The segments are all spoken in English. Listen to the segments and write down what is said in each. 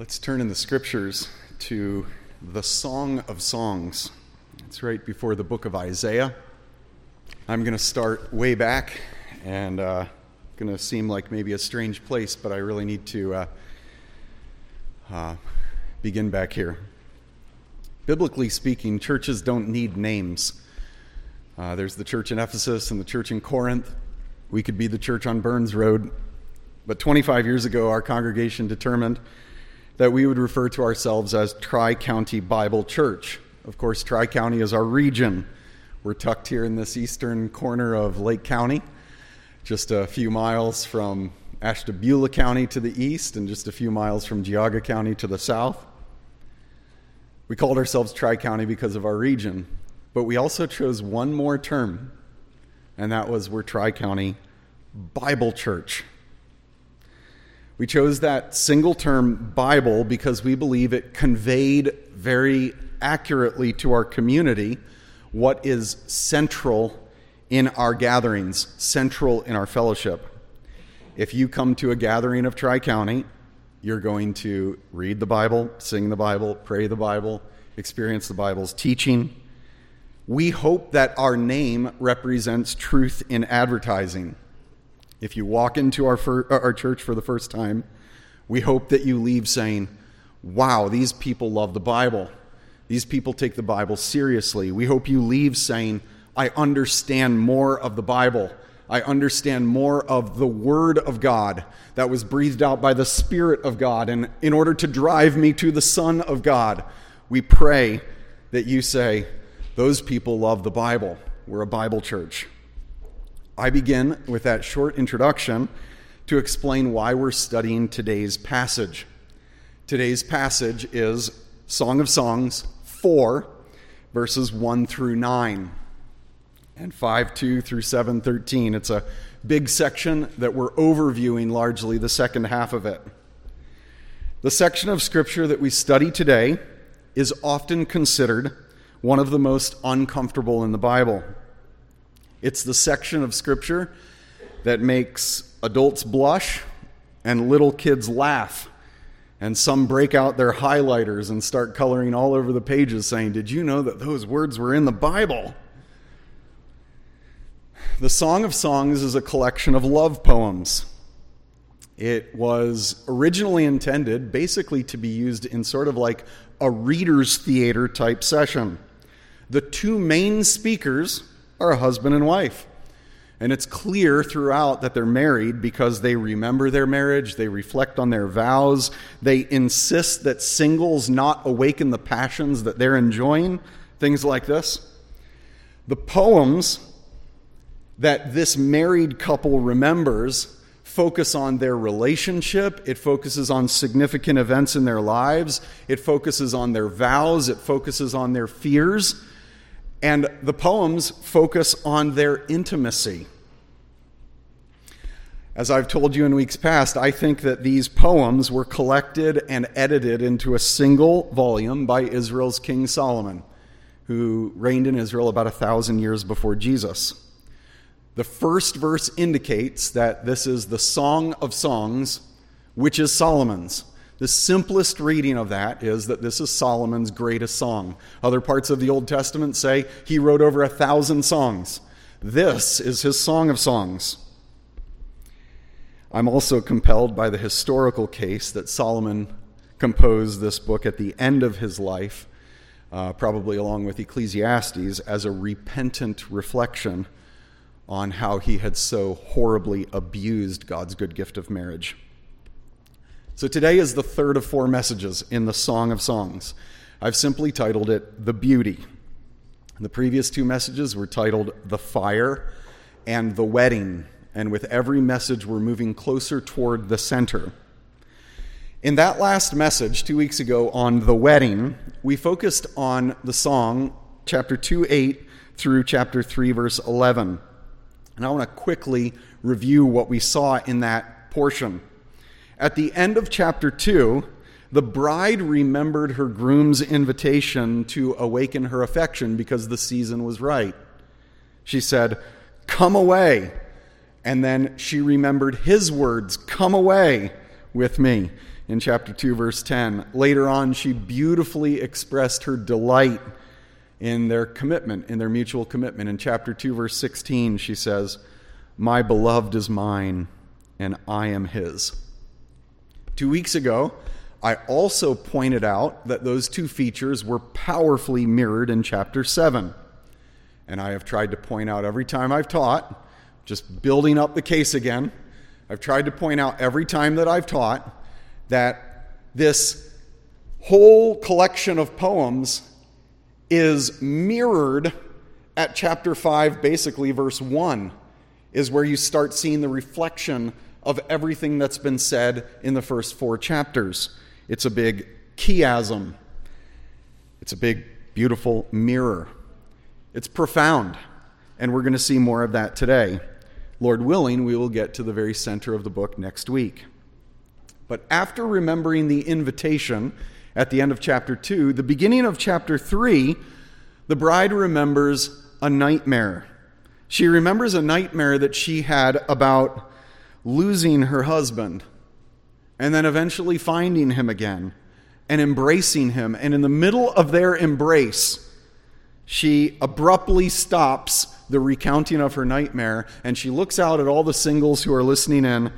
Let's turn in the scriptures to the Song of Songs. It's right before the book of Isaiah. I'm going to start way back, and uh, going to seem like maybe a strange place, but I really need to uh, uh, begin back here. Biblically speaking, churches don't need names. Uh, there's the church in Ephesus and the church in Corinth. We could be the church on Burns Road. But 25 years ago, our congregation determined that we would refer to ourselves as Tri County Bible Church. Of course, Tri County is our region. We're tucked here in this eastern corner of Lake County, just a few miles from Ashtabula County to the east, and just a few miles from Geauga County to the south. We called ourselves Tri County because of our region, but we also chose one more term, and that was we're Tri County Bible Church. We chose that single term Bible because we believe it conveyed very accurately to our community what is central in our gatherings, central in our fellowship. If you come to a gathering of Tri County, you're going to read the Bible, sing the Bible, pray the Bible, experience the Bible's teaching. We hope that our name represents truth in advertising. If you walk into our, fir- uh, our church for the first time, we hope that you leave saying, Wow, these people love the Bible. These people take the Bible seriously. We hope you leave saying, I understand more of the Bible. I understand more of the Word of God that was breathed out by the Spirit of God. And in order to drive me to the Son of God, we pray that you say, Those people love the Bible. We're a Bible church. I begin with that short introduction to explain why we're studying today's passage. Today's passage is Song of Songs 4, verses 1 through 9, and 5 2 through 7 13. It's a big section that we're overviewing largely the second half of it. The section of Scripture that we study today is often considered one of the most uncomfortable in the Bible. It's the section of Scripture that makes adults blush and little kids laugh. And some break out their highlighters and start coloring all over the pages, saying, Did you know that those words were in the Bible? The Song of Songs is a collection of love poems. It was originally intended basically to be used in sort of like a reader's theater type session. The two main speakers are a husband and wife. And it's clear throughout that they're married because they remember their marriage, they reflect on their vows, they insist that singles not awaken the passions that they're enjoying, things like this. The poems that this married couple remembers focus on their relationship, it focuses on significant events in their lives, it focuses on their vows, it focuses on their fears. And the poems focus on their intimacy. As I've told you in weeks past, I think that these poems were collected and edited into a single volume by Israel's King Solomon, who reigned in Israel about a thousand years before Jesus. The first verse indicates that this is the Song of Songs, which is Solomon's. The simplest reading of that is that this is Solomon's greatest song. Other parts of the Old Testament say he wrote over a thousand songs. This is his Song of Songs. I'm also compelled by the historical case that Solomon composed this book at the end of his life, uh, probably along with Ecclesiastes, as a repentant reflection on how he had so horribly abused God's good gift of marriage. So today is the third of four messages in the Song of Songs. I've simply titled it The Beauty. The previous two messages were titled The Fire and The Wedding, and with every message, we're moving closer toward the center. In that last message, two weeks ago on the wedding, we focused on the song, chapter 2 8 through chapter 3, verse 11. And I want to quickly review what we saw in that portion. At the end of chapter 2, the bride remembered her groom's invitation to awaken her affection because the season was right. She said, Come away. And then she remembered his words, Come away with me, in chapter 2, verse 10. Later on, she beautifully expressed her delight in their commitment, in their mutual commitment. In chapter 2, verse 16, she says, My beloved is mine, and I am his. Two weeks ago, I also pointed out that those two features were powerfully mirrored in chapter 7. And I have tried to point out every time I've taught, just building up the case again, I've tried to point out every time that I've taught that this whole collection of poems is mirrored at chapter 5, basically, verse 1, is where you start seeing the reflection of everything that's been said in the first four chapters. It's a big chiasm, it's a big, beautiful mirror. It's profound, and we're going to see more of that today. Lord willing, we will get to the very center of the book next week. But after remembering the invitation at the end of chapter 2, the beginning of chapter 3, the bride remembers a nightmare. She remembers a nightmare that she had about losing her husband and then eventually finding him again and embracing him. And in the middle of their embrace, she abruptly stops the recounting of her nightmare and she looks out at all the singles who are listening in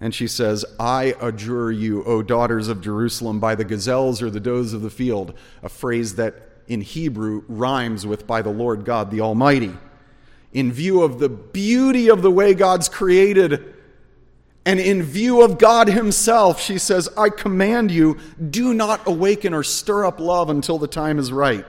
and she says, I adjure you, O daughters of Jerusalem, by the gazelles or the does of the field, a phrase that in Hebrew rhymes with by the Lord God the Almighty. In view of the beauty of the way God's created and in view of God Himself, she says, I command you, do not awaken or stir up love until the time is right.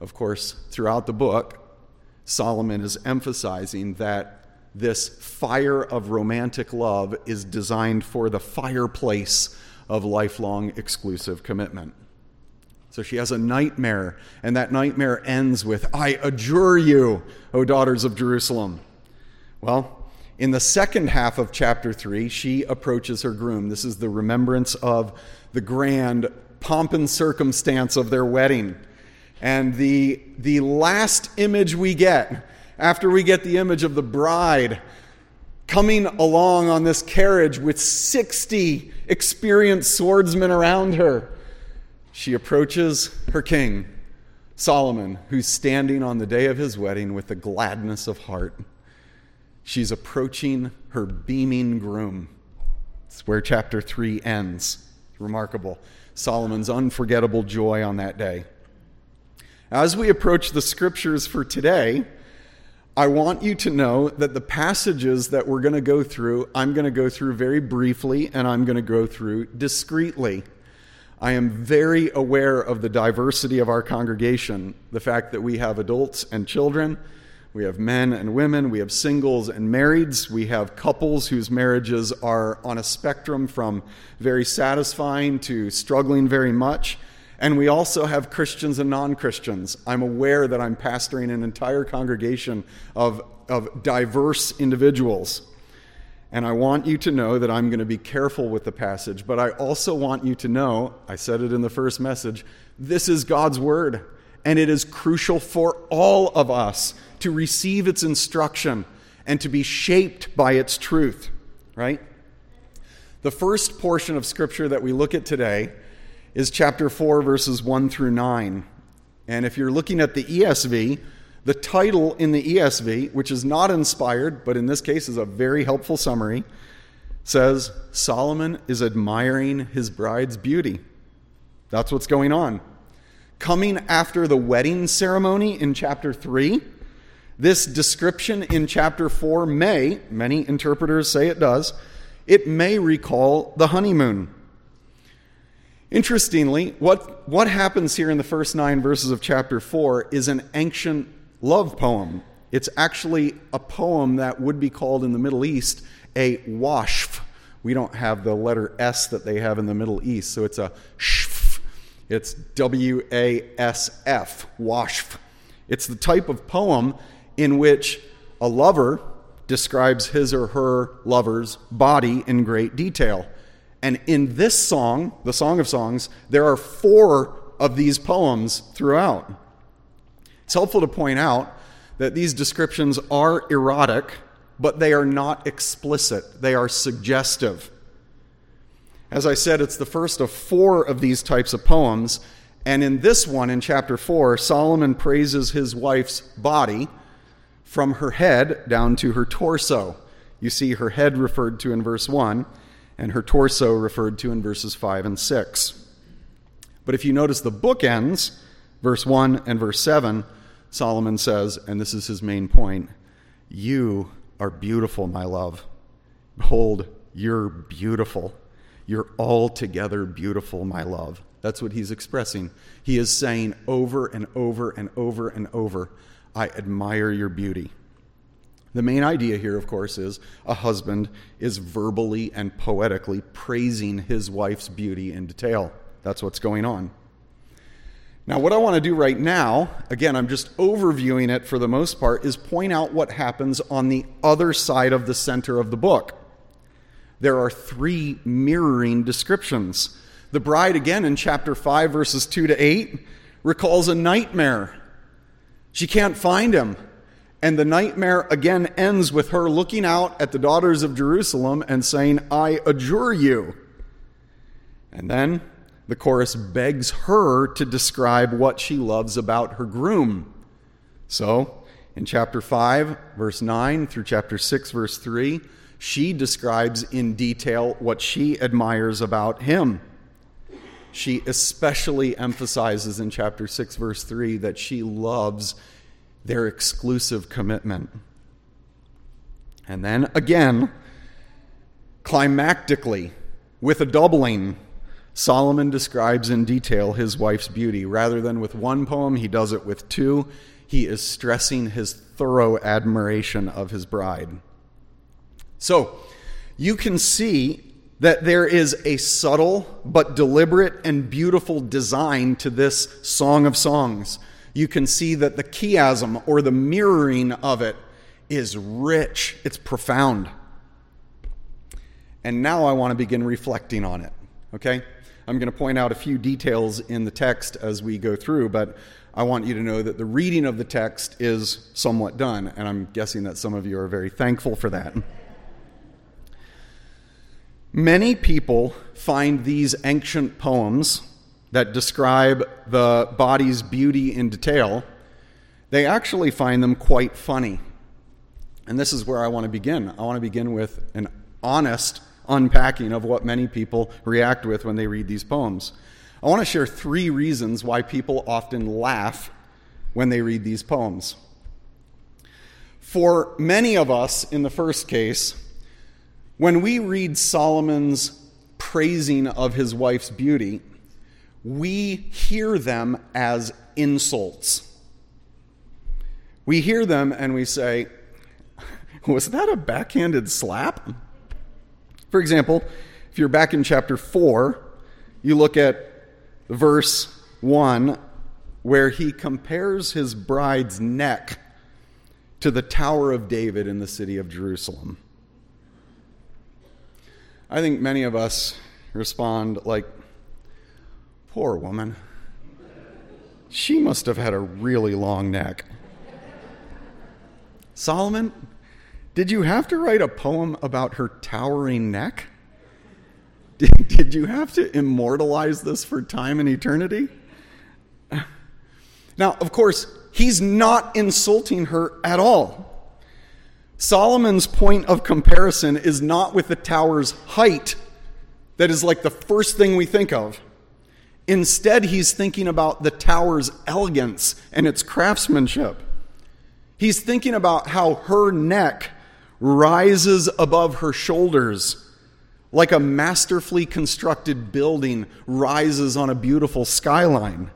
Of course, throughout the book, Solomon is emphasizing that this fire of romantic love is designed for the fireplace of lifelong exclusive commitment. So she has a nightmare, and that nightmare ends with, I adjure you, O daughters of Jerusalem. Well, in the second half of chapter 3, she approaches her groom. This is the remembrance of the grand pomp and circumstance of their wedding. And the, the last image we get, after we get the image of the bride coming along on this carriage with 60 experienced swordsmen around her, she approaches her king, Solomon, who's standing on the day of his wedding with the gladness of heart. She's approaching her beaming groom. It's where chapter 3 ends. Remarkable. Solomon's unforgettable joy on that day. As we approach the scriptures for today, I want you to know that the passages that we're going to go through, I'm going to go through very briefly and I'm going to go through discreetly. I am very aware of the diversity of our congregation, the fact that we have adults and children we have men and women, we have singles and marrieds, we have couples whose marriages are on a spectrum from very satisfying to struggling very much. And we also have Christians and non Christians. I'm aware that I'm pastoring an entire congregation of, of diverse individuals. And I want you to know that I'm going to be careful with the passage, but I also want you to know, I said it in the first message, this is God's word, and it is crucial for all of us to receive its instruction and to be shaped by its truth, right? The first portion of Scripture that we look at today is chapter 4, verses 1 through 9. And if you're looking at the ESV, the title in the ESV, which is not inspired, but in this case is a very helpful summary, says Solomon is admiring his bride's beauty. That's what's going on. Coming after the wedding ceremony in chapter 3, this description in chapter 4 may, many interpreters say it does, it may recall the honeymoon. Interestingly, what, what happens here in the first nine verses of chapter 4 is an ancient love poem. It's actually a poem that would be called in the Middle East a washf. We don't have the letter S that they have in the Middle East, so it's a shf. It's W A S F, washf. It's the type of poem in which a lover describes his or her lover's body in great detail. And in this song, the Song of Songs, there are four of these poems throughout. It's helpful to point out that these descriptions are erotic, but they are not explicit, they are suggestive. As I said, it's the first of four of these types of poems. And in this one, in chapter 4, Solomon praises his wife's body from her head down to her torso. You see her head referred to in verse 1, and her torso referred to in verses 5 and 6. But if you notice the bookends, verse 1 and verse 7, Solomon says, and this is his main point You are beautiful, my love. Behold, you're beautiful. You're altogether beautiful, my love. That's what he's expressing. He is saying over and over and over and over, I admire your beauty. The main idea here, of course, is a husband is verbally and poetically praising his wife's beauty in detail. That's what's going on. Now, what I want to do right now, again, I'm just overviewing it for the most part, is point out what happens on the other side of the center of the book there are three mirroring descriptions. The bride, again, in chapter 5, verses 2 to 8, recalls a nightmare. She can't find him. And the nightmare again ends with her looking out at the daughters of Jerusalem and saying, I adjure you. And then the chorus begs her to describe what she loves about her groom. So, in chapter 5, verse 9 through chapter 6, verse 3, she describes in detail what she admires about him. She especially emphasizes in chapter 6, verse 3, that she loves their exclusive commitment. And then again, climactically, with a doubling, Solomon describes in detail his wife's beauty. Rather than with one poem, he does it with two. He is stressing his thorough admiration of his bride. So, you can see that there is a subtle but deliberate and beautiful design to this Song of Songs. You can see that the chiasm or the mirroring of it is rich, it's profound. And now I want to begin reflecting on it, okay? I'm going to point out a few details in the text as we go through, but I want you to know that the reading of the text is somewhat done, and I'm guessing that some of you are very thankful for that. Many people find these ancient poems that describe the body's beauty in detail, they actually find them quite funny. And this is where I want to begin. I want to begin with an honest unpacking of what many people react with when they read these poems. I want to share three reasons why people often laugh when they read these poems. For many of us, in the first case, when we read Solomon's praising of his wife's beauty, we hear them as insults. We hear them and we say, Was that a backhanded slap? For example, if you're back in chapter 4, you look at verse 1 where he compares his bride's neck to the Tower of David in the city of Jerusalem. I think many of us respond like, poor woman. She must have had a really long neck. Solomon, did you have to write a poem about her towering neck? Did, did you have to immortalize this for time and eternity? Now, of course, he's not insulting her at all. Solomon's point of comparison is not with the tower's height, that is like the first thing we think of. Instead, he's thinking about the tower's elegance and its craftsmanship. He's thinking about how her neck rises above her shoulders like a masterfully constructed building rises on a beautiful skyline.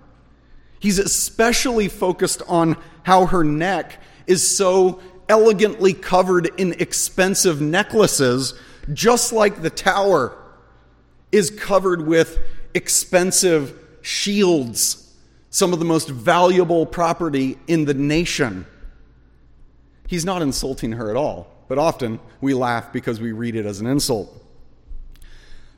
He's especially focused on how her neck is so elegantly covered in expensive necklaces, just like the tower is covered with expensive shields, some of the most valuable property in the nation. He's not insulting her at all, but often we laugh because we read it as an insult.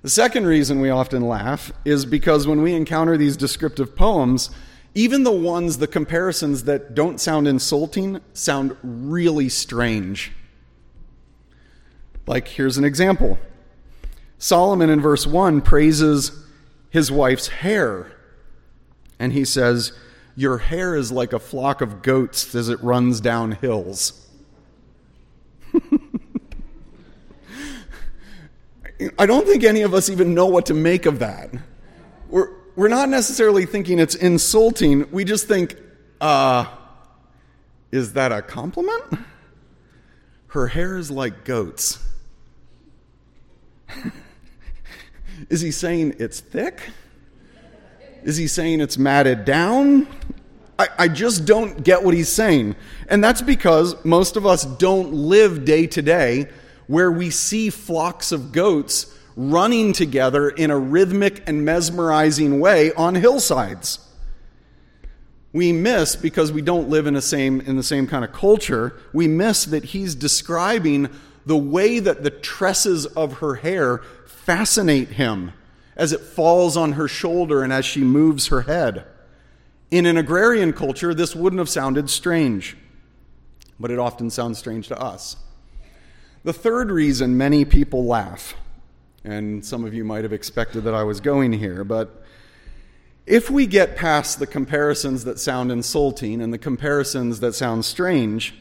The second reason we often laugh is because when we encounter these descriptive poems, even the ones, the comparisons that don't sound insulting, sound really strange. Like, here's an example Solomon in verse 1 praises his wife's hair. And he says, Your hair is like a flock of goats as it runs down hills. I don't think any of us even know what to make of that. We're, we're not necessarily thinking it's insulting. We just think, uh, is that a compliment? Her hair is like goats. is he saying it's thick? Is he saying it's matted down? I, I, just don't get what he's saying. And that's because most of us don't live day to day where we see flocks of goats running together in a rhythmic and mesmerizing way on hillsides. We miss because we don't live in, a same, in the same kind of culture, we miss that he's describing the way that the tresses of her hair fascinate him as it falls on her shoulder and as she moves her head. In an agrarian culture, this wouldn't have sounded strange, but it often sounds strange to us. The third reason many people laugh, and some of you might have expected that I was going here, but if we get past the comparisons that sound insulting and the comparisons that sound strange,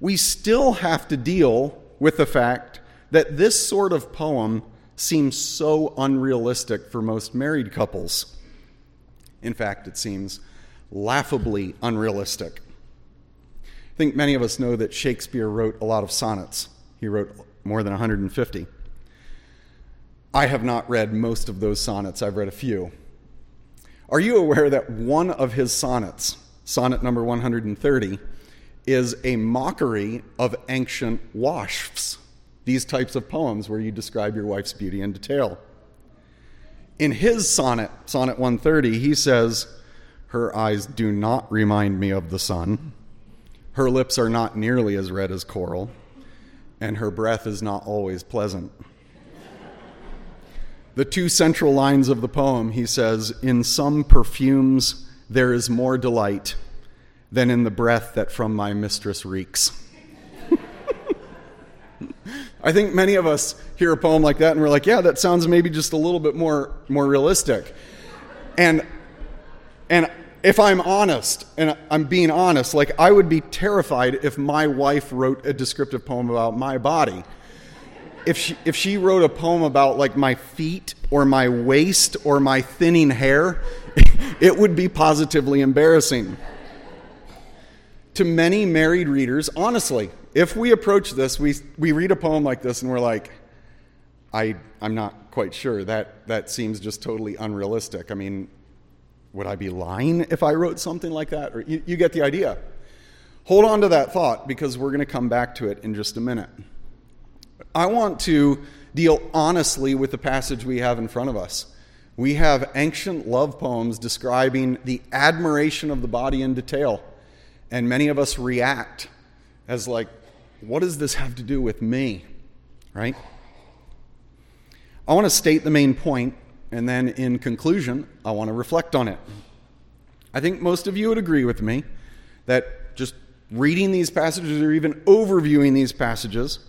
we still have to deal with the fact that this sort of poem seems so unrealistic for most married couples. In fact, it seems laughably unrealistic. I think many of us know that Shakespeare wrote a lot of sonnets. He wrote more than 150. I have not read most of those sonnets, I've read a few. Are you aware that one of his sonnets, sonnet number 130, is a mockery of ancient wasfs, these types of poems where you describe your wife's beauty in detail? In his sonnet, Sonnet 130, he says, Her eyes do not remind me of the sun. Her lips are not nearly as red as coral and her breath is not always pleasant. The two central lines of the poem, he says, In some perfumes there is more delight than in the breath that from my mistress reeks. I think many of us hear a poem like that and we're like, yeah, that sounds maybe just a little bit more, more realistic. And, and if I'm honest, and I'm being honest, like I would be terrified if my wife wrote a descriptive poem about my body. If she, if she wrote a poem about like my feet or my waist or my thinning hair, it would be positively embarrassing. To many married readers, honestly, if we approach this, we, we read a poem like this and we're like, I, I'm not quite sure. That, that seems just totally unrealistic. I mean, would I be lying if I wrote something like that? Or you, you get the idea. Hold on to that thought because we're going to come back to it in just a minute. I want to deal honestly with the passage we have in front of us. We have ancient love poems describing the admiration of the body in detail. And many of us react as, like, what does this have to do with me? Right? I want to state the main point and then in conclusion, I want to reflect on it. I think most of you would agree with me that just reading these passages or even overviewing these passages,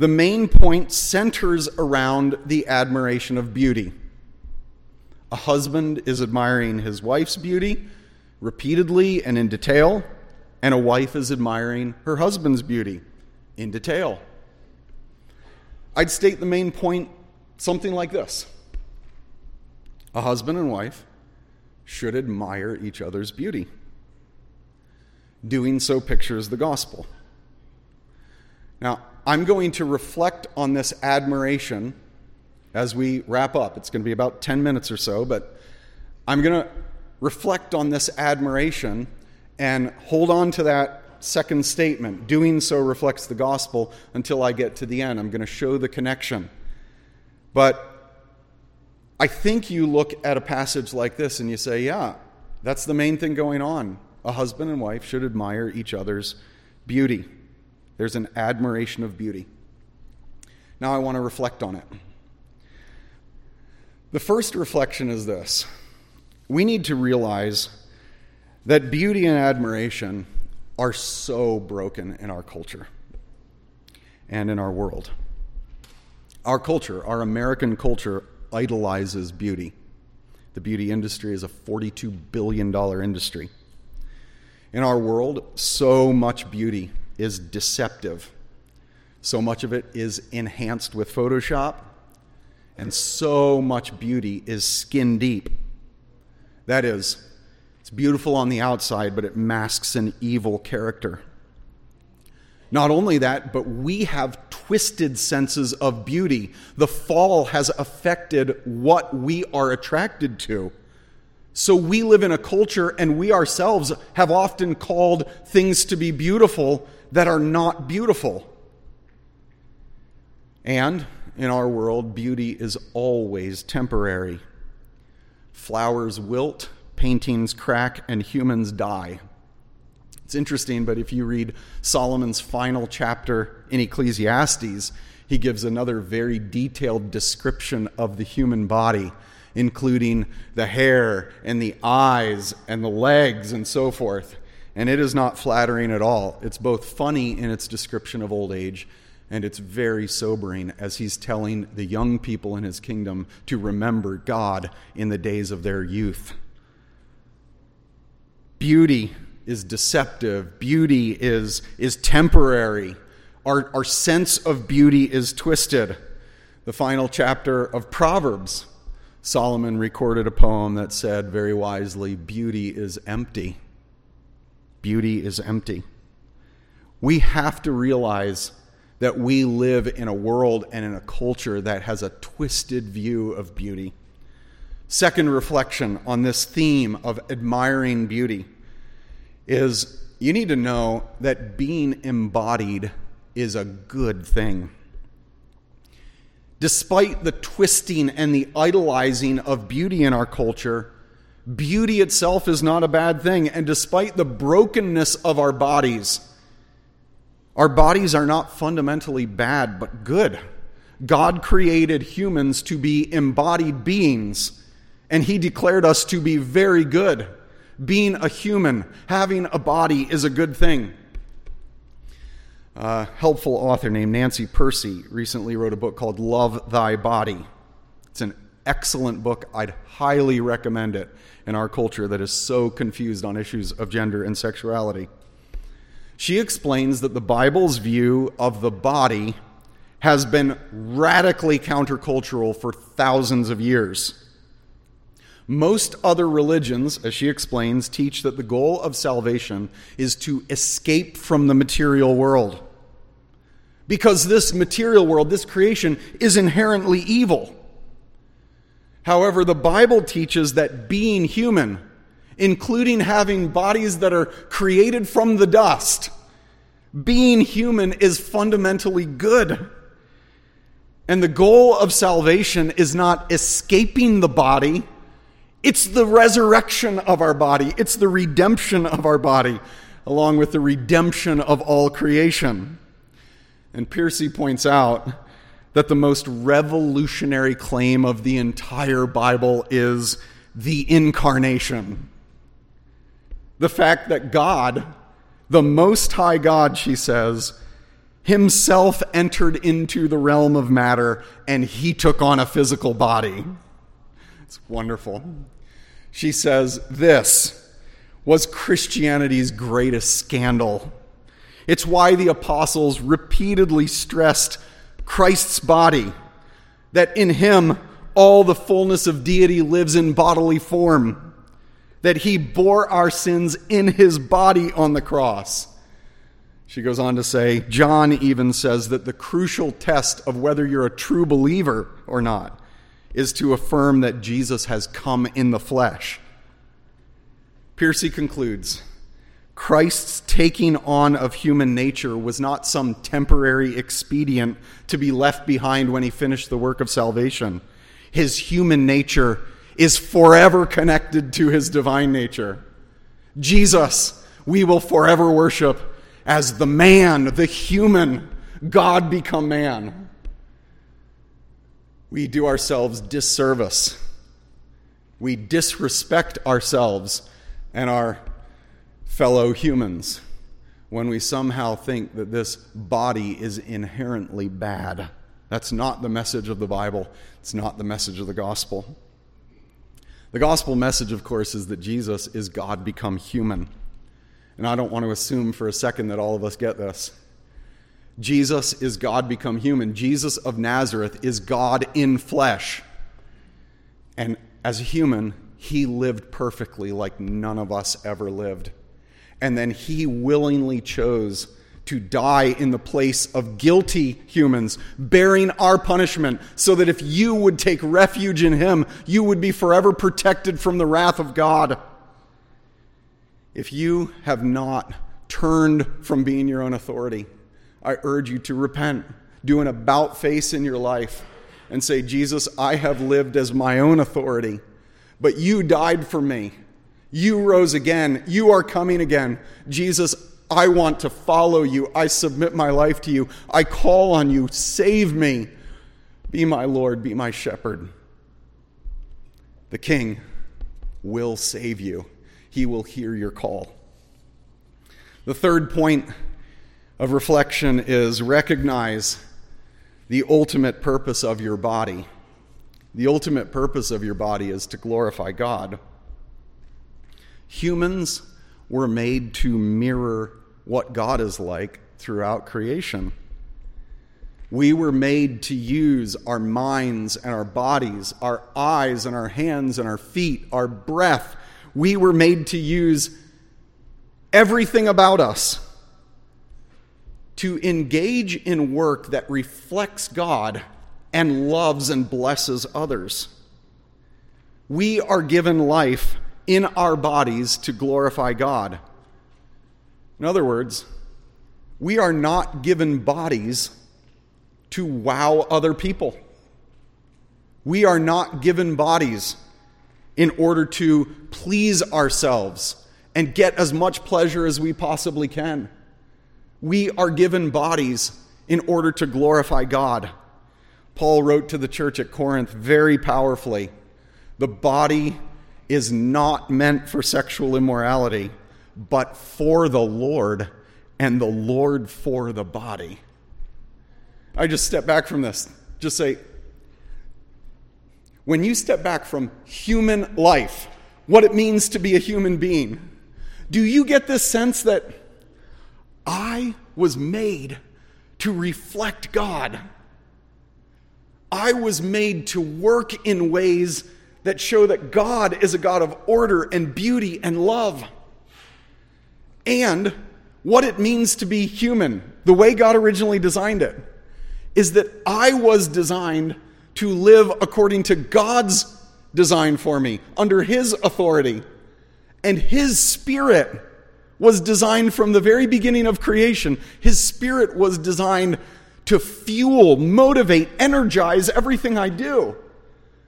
the main point centers around the admiration of beauty. A husband is admiring his wife's beauty repeatedly and in detail, and a wife is admiring her husband's beauty in detail. I'd state the main point something like this a husband and wife should admire each other's beauty. Doing so pictures the gospel. Now, I'm going to reflect on this admiration as we wrap up. It's going to be about 10 minutes or so, but I'm going to reflect on this admiration and hold on to that second statement. Doing so reflects the gospel until I get to the end. I'm going to show the connection. But I think you look at a passage like this and you say, yeah, that's the main thing going on. A husband and wife should admire each other's beauty. There's an admiration of beauty. Now I want to reflect on it. The first reflection is this we need to realize that beauty and admiration are so broken in our culture and in our world. Our culture, our American culture, idolizes beauty. The beauty industry is a $42 billion industry. In our world, so much beauty is deceptive. So much of it is enhanced with Photoshop, and so much beauty is skin deep. That is, it's beautiful on the outside, but it masks an evil character. Not only that, but we have twisted senses of beauty. The fall has affected what we are attracted to. So we live in a culture, and we ourselves have often called things to be beautiful that are not beautiful. And in our world, beauty is always temporary. Flowers wilt, paintings crack, and humans die. It's interesting, but if you read Solomon's final chapter in Ecclesiastes, he gives another very detailed description of the human body, including the hair and the eyes and the legs and so forth. And it is not flattering at all. It's both funny in its description of old age and it's very sobering as he's telling the young people in his kingdom to remember God in the days of their youth. Beauty is deceptive, beauty is, is temporary, our, our sense of beauty is twisted. The final chapter of Proverbs, Solomon recorded a poem that said very wisely, Beauty is empty. Beauty is empty. We have to realize that we live in a world and in a culture that has a twisted view of beauty. Second reflection on this theme of admiring beauty is you need to know that being embodied is a good thing. Despite the twisting and the idolizing of beauty in our culture, beauty itself is not a bad thing. And despite the brokenness of our bodies, our bodies are not fundamentally bad, but good. God created humans to be embodied beings, and He declared us to be very good being a human, having a body is a good thing. A helpful author named Nancy Pearcey recently wrote a book called Love Thy Body. It's an excellent book. I'd highly recommend it in our culture that is so confused on issues of gender and sexuality. She explains that the Bible's view of the body has been radically countercultural for thousands of years. Most other religions, as she explains, teach that the goal of salvation is to escape from the material world. Because this material world, this creation, is inherently evil. However, the Bible teaches that being human, including having bodies that are created from the dust, being human is fundamentally good. And the goal of salvation is not escaping the body it's the resurrection of our body, it's the redemption of our body, along with the redemption of all creation. And Pearcey points out that the most revolutionary claim of the entire Bible is the incarnation. The fact that God, the Most High God, she says, himself entered into the realm of matter and he took on a physical body. It's wonderful. She says, This was Christianity's greatest scandal. It's why the apostles repeatedly stressed Christ's body, that in him all the fullness of deity lives in bodily form, that he bore our sins in his body on the cross. She goes on to say, John even says that the crucial test of whether you're a true believer or not is to affirm that Jesus has come in the flesh. Pearcey concludes Christ's taking on of human nature was not some temporary expedient to be left behind when he finished the work of salvation. His human nature is forever connected to his divine nature. Jesus, we will forever worship as the man, the human, God become man we do ourselves disservice. We disrespect ourselves and our fellow humans when we somehow think that this body is inherently bad. That's not the message of the Bible. It's not the message of the gospel. The gospel message, of course, is that Jesus is God become human. And I don't want to assume for a second that all of us get this. Jesus is God become human. Jesus of Nazareth is God in flesh. And as a human, he lived perfectly like none of us ever lived. And then he willingly chose to die in the place of guilty humans, bearing our punishment, so that if you would take refuge in him, you would be forever protected from the wrath of God. If you have not turned from being your own authority, I urge you to repent, do an about face in your life, and say, Jesus, I have lived as my own authority, but you died for me. You rose again. You are coming again. Jesus, I want to follow you. I submit my life to you. I call on you. Save me. Be my Lord. Be my shepherd. The King will save you, he will hear your call. The third point of reflection is recognize the ultimate purpose of your body. The ultimate purpose of your body is to glorify God. Humans were made to mirror what God is like throughout creation. We were made to use our minds and our bodies, our eyes and our hands and our feet, our breath. We were made to use everything about us to engage in work that reflects God and loves and blesses others. We are given life in our bodies to glorify God. In other words, we are not given bodies to wow other people. We are not given bodies in order to please ourselves and get as much pleasure as we possibly can. We are given bodies in order to glorify God. Paul wrote to the church at Corinth very powerfully the body is not meant for sexual immorality but for the Lord, and the Lord for the body. I just step back from this. Just say, when you step back from human life, what it means to be a human being, do you get this sense that I was made to reflect God? I was made to work in ways that show that God is a God of order and beauty and love and what it means to be human, the way God originally designed it, is that I was designed to live according to God's design for me, under His authority. And His Spirit was designed from the very beginning of creation. His Spirit was designed to fuel, motivate, energize everything I do.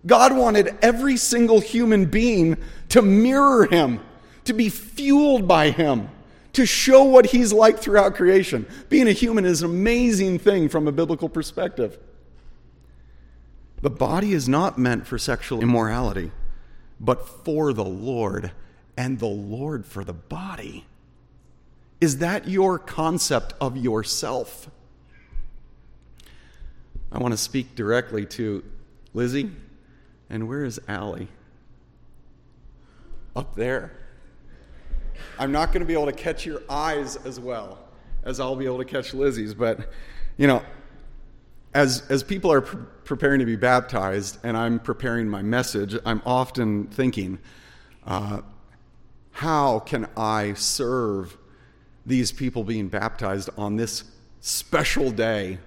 God wanted every single human being to mirror Him, to be fueled by Him to show what he's like throughout creation. Being a human is an amazing thing from a biblical perspective. The body is not meant for sexual immorality, but for the Lord, and the Lord for the body. Is that your concept of yourself? I want to speak directly to Lizzie. And where is Allie? Up there. I'm not going to be able to catch your eyes as well as I'll be able to catch Lizzie's. But, you know, as, as people are pre- preparing to be baptized and I'm preparing my message, I'm often thinking, uh, how can I serve these people being baptized on this special day,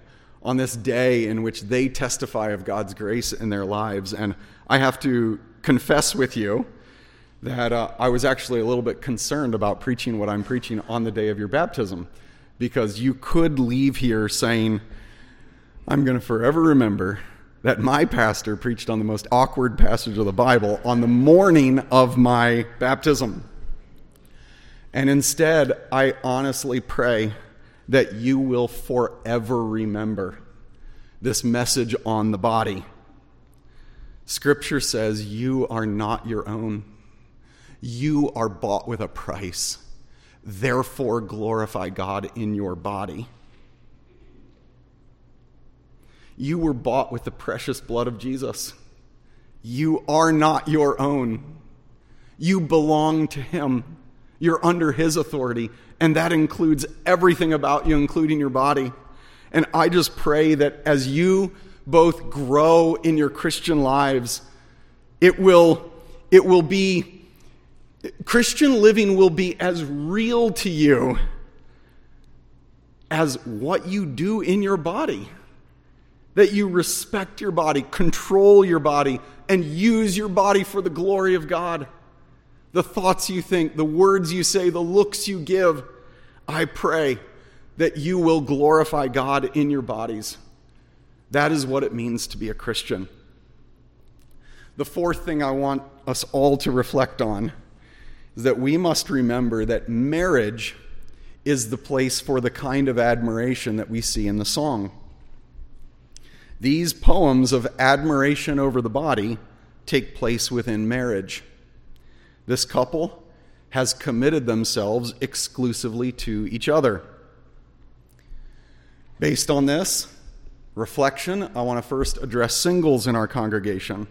on this day in which they testify of God's grace in their lives? And I have to confess with you that uh, I was actually a little bit concerned about preaching what I'm preaching on the day of your baptism because you could leave here saying, I'm going to forever remember that my pastor preached on the most awkward passage of the Bible on the morning of my baptism. And instead, I honestly pray that you will forever remember this message on the body. Scripture says you are not your own. You are bought with a price. Therefore, glorify God in your body. You were bought with the precious blood of Jesus. You are not your own. You belong to Him. You're under His authority, and that includes everything about you, including your body. And I just pray that as you both grow in your Christian lives, it will, it will be, Christian living will be as real to you as what you do in your body. That you respect your body, control your body, and use your body for the glory of God. The thoughts you think, the words you say, the looks you give, I pray that you will glorify God in your bodies. That is what it means to be a Christian. The fourth thing I want us all to reflect on is that we must remember that marriage is the place for the kind of admiration that we see in the song. These poems of admiration over the body take place within marriage. This couple has committed themselves exclusively to each other. Based on this reflection, I want to first address singles in our congregation.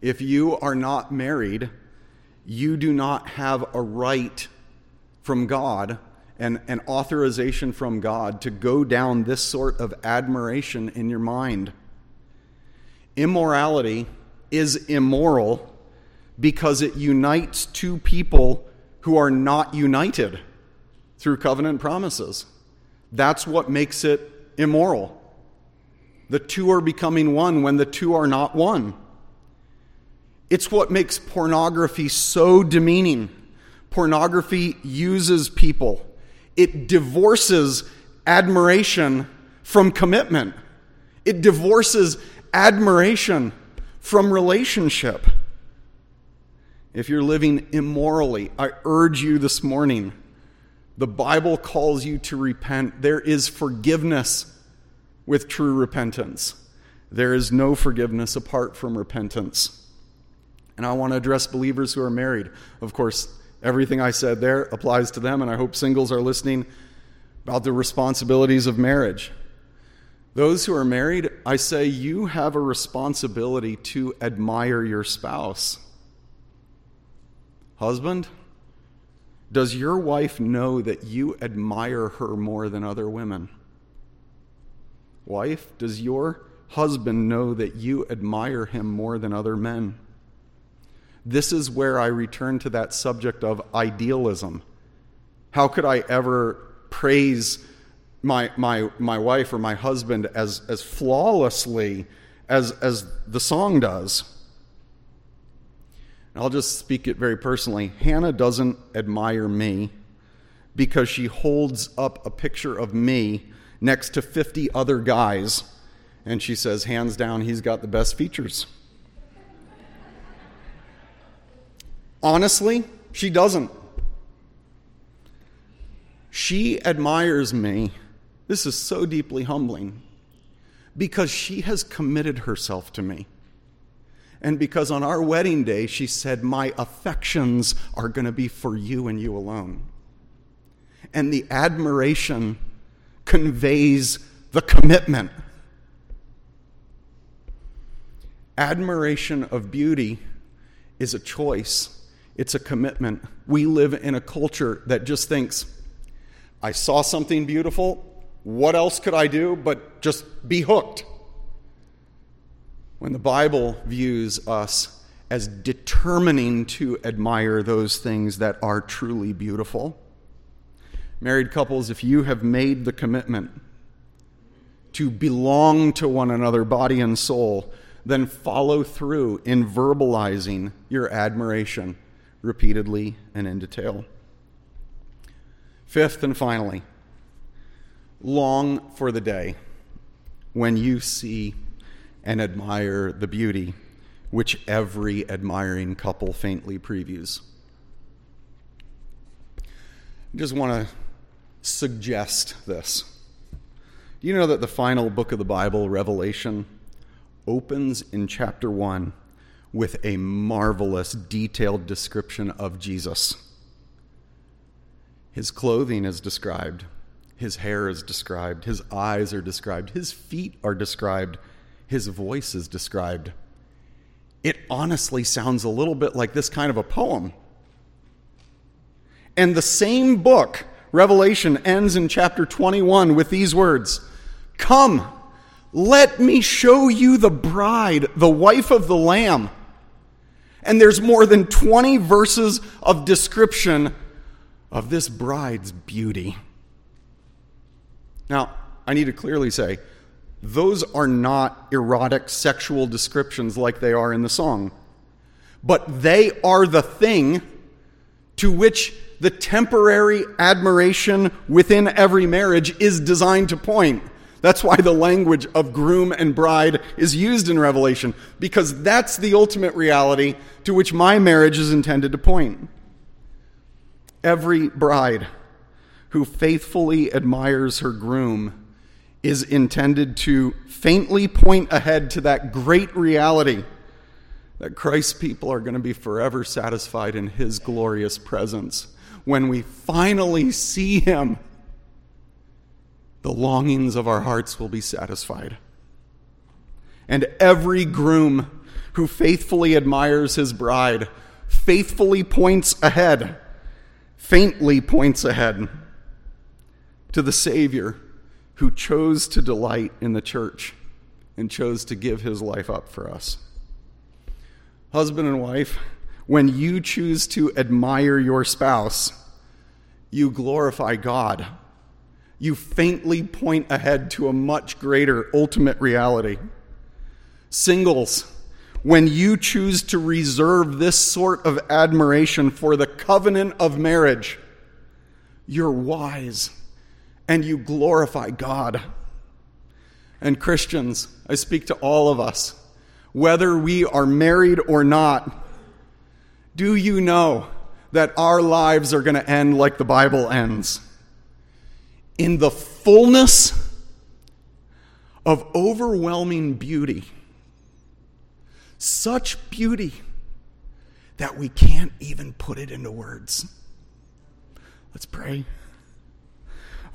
If you are not married, you do not have a right from God and an authorization from God to go down this sort of admiration in your mind. Immorality is immoral because it unites two people who are not united through covenant promises. That's what makes it immoral. The two are becoming one when the two are not one. It's what makes pornography so demeaning. Pornography uses people, it divorces admiration from commitment, it divorces admiration from relationship. If you're living immorally, I urge you this morning. The Bible calls you to repent. There is forgiveness with true repentance. There is no forgiveness apart from repentance. And I want to address believers who are married. Of course, everything I said there applies to them, and I hope singles are listening about the responsibilities of marriage. Those who are married, I say you have a responsibility to admire your spouse. Husband, does your wife know that you admire her more than other women? Wife, does your husband know that you admire him more than other men? This is where I return to that subject of idealism. How could I ever praise my, my, my wife or my husband as, as flawlessly as, as the song does? I'll just speak it very personally. Hannah doesn't admire me because she holds up a picture of me next to 50 other guys, and she says, hands down, he's got the best features. Honestly, she doesn't. She admires me. This is so deeply humbling because she has committed herself to me. And because on our wedding day, she said, My affections are going to be for you and you alone. And the admiration conveys the commitment. Admiration of beauty is a choice, it's a commitment. We live in a culture that just thinks, I saw something beautiful. What else could I do but just be hooked? When the Bible views us as determining to admire those things that are truly beautiful. Married couples, if you have made the commitment to belong to one another, body and soul, then follow through in verbalizing your admiration repeatedly and in detail. Fifth and finally, long for the day when you see and admire the beauty which every admiring couple faintly previews. I just want to suggest this. Do you know that the final book of the Bible, Revelation, opens in chapter 1 with a marvelous, detailed description of Jesus? His clothing is described, His hair is described, his eyes are described, his feet are described, his voice is described. It honestly sounds a little bit like this kind of a poem. And the same book, Revelation, ends in chapter 21 with these words Come, let me show you the bride, the wife of the Lamb. And there's more than 20 verses of description of this bride's beauty. Now, I need to clearly say, those are not erotic sexual descriptions like they are in the song, but they are the thing to which the temporary admiration within every marriage is designed to point. That's why the language of groom and bride is used in Revelation, because that's the ultimate reality to which my marriage is intended to point. Every bride who faithfully admires her groom is intended to faintly point ahead to that great reality that Christ's people are going to be forever satisfied in his glorious presence when we finally see him the longings of our hearts will be satisfied. And every groom who faithfully admires his bride faithfully points ahead, faintly points ahead to the Savior who chose to delight in the church and chose to give his life up for us. Husband and wife, when you choose to admire your spouse, you glorify God you faintly point ahead to a much greater ultimate reality. Singles, when you choose to reserve this sort of admiration for the covenant of marriage, you're wise and you glorify God. And Christians, I speak to all of us, whether we are married or not, do you know that our lives are going to end like the Bible ends? in the fullness of overwhelming beauty. Such beauty that we can't even put it into words. Let's pray.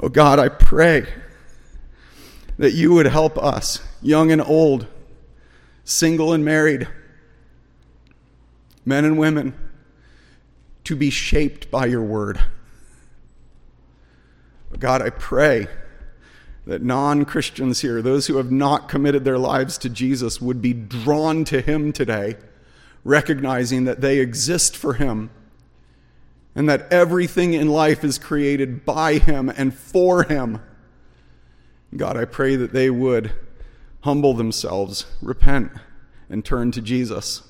Oh God, I pray that you would help us, young and old, single and married, men and women, to be shaped by your word. Oh, God, I pray that non Christians here, those who have not committed their lives to Jesus, would be drawn to Him today, recognizing that they exist for Him and that everything in life is created by Him and for Him. God, I pray that they would humble themselves, repent, and turn to Jesus.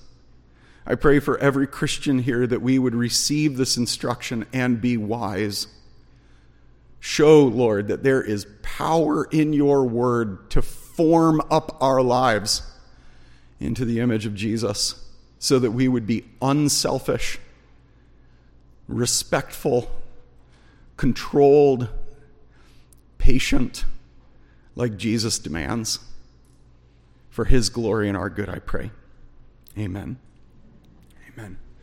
I pray for every Christian here that we would receive this instruction and be wise. Show, Lord, that there is power in your word to form up our lives into the image of Jesus so that we would be unselfish, respectful, controlled, patient, like Jesus demands. For his glory and our good, I pray. Amen. Amen.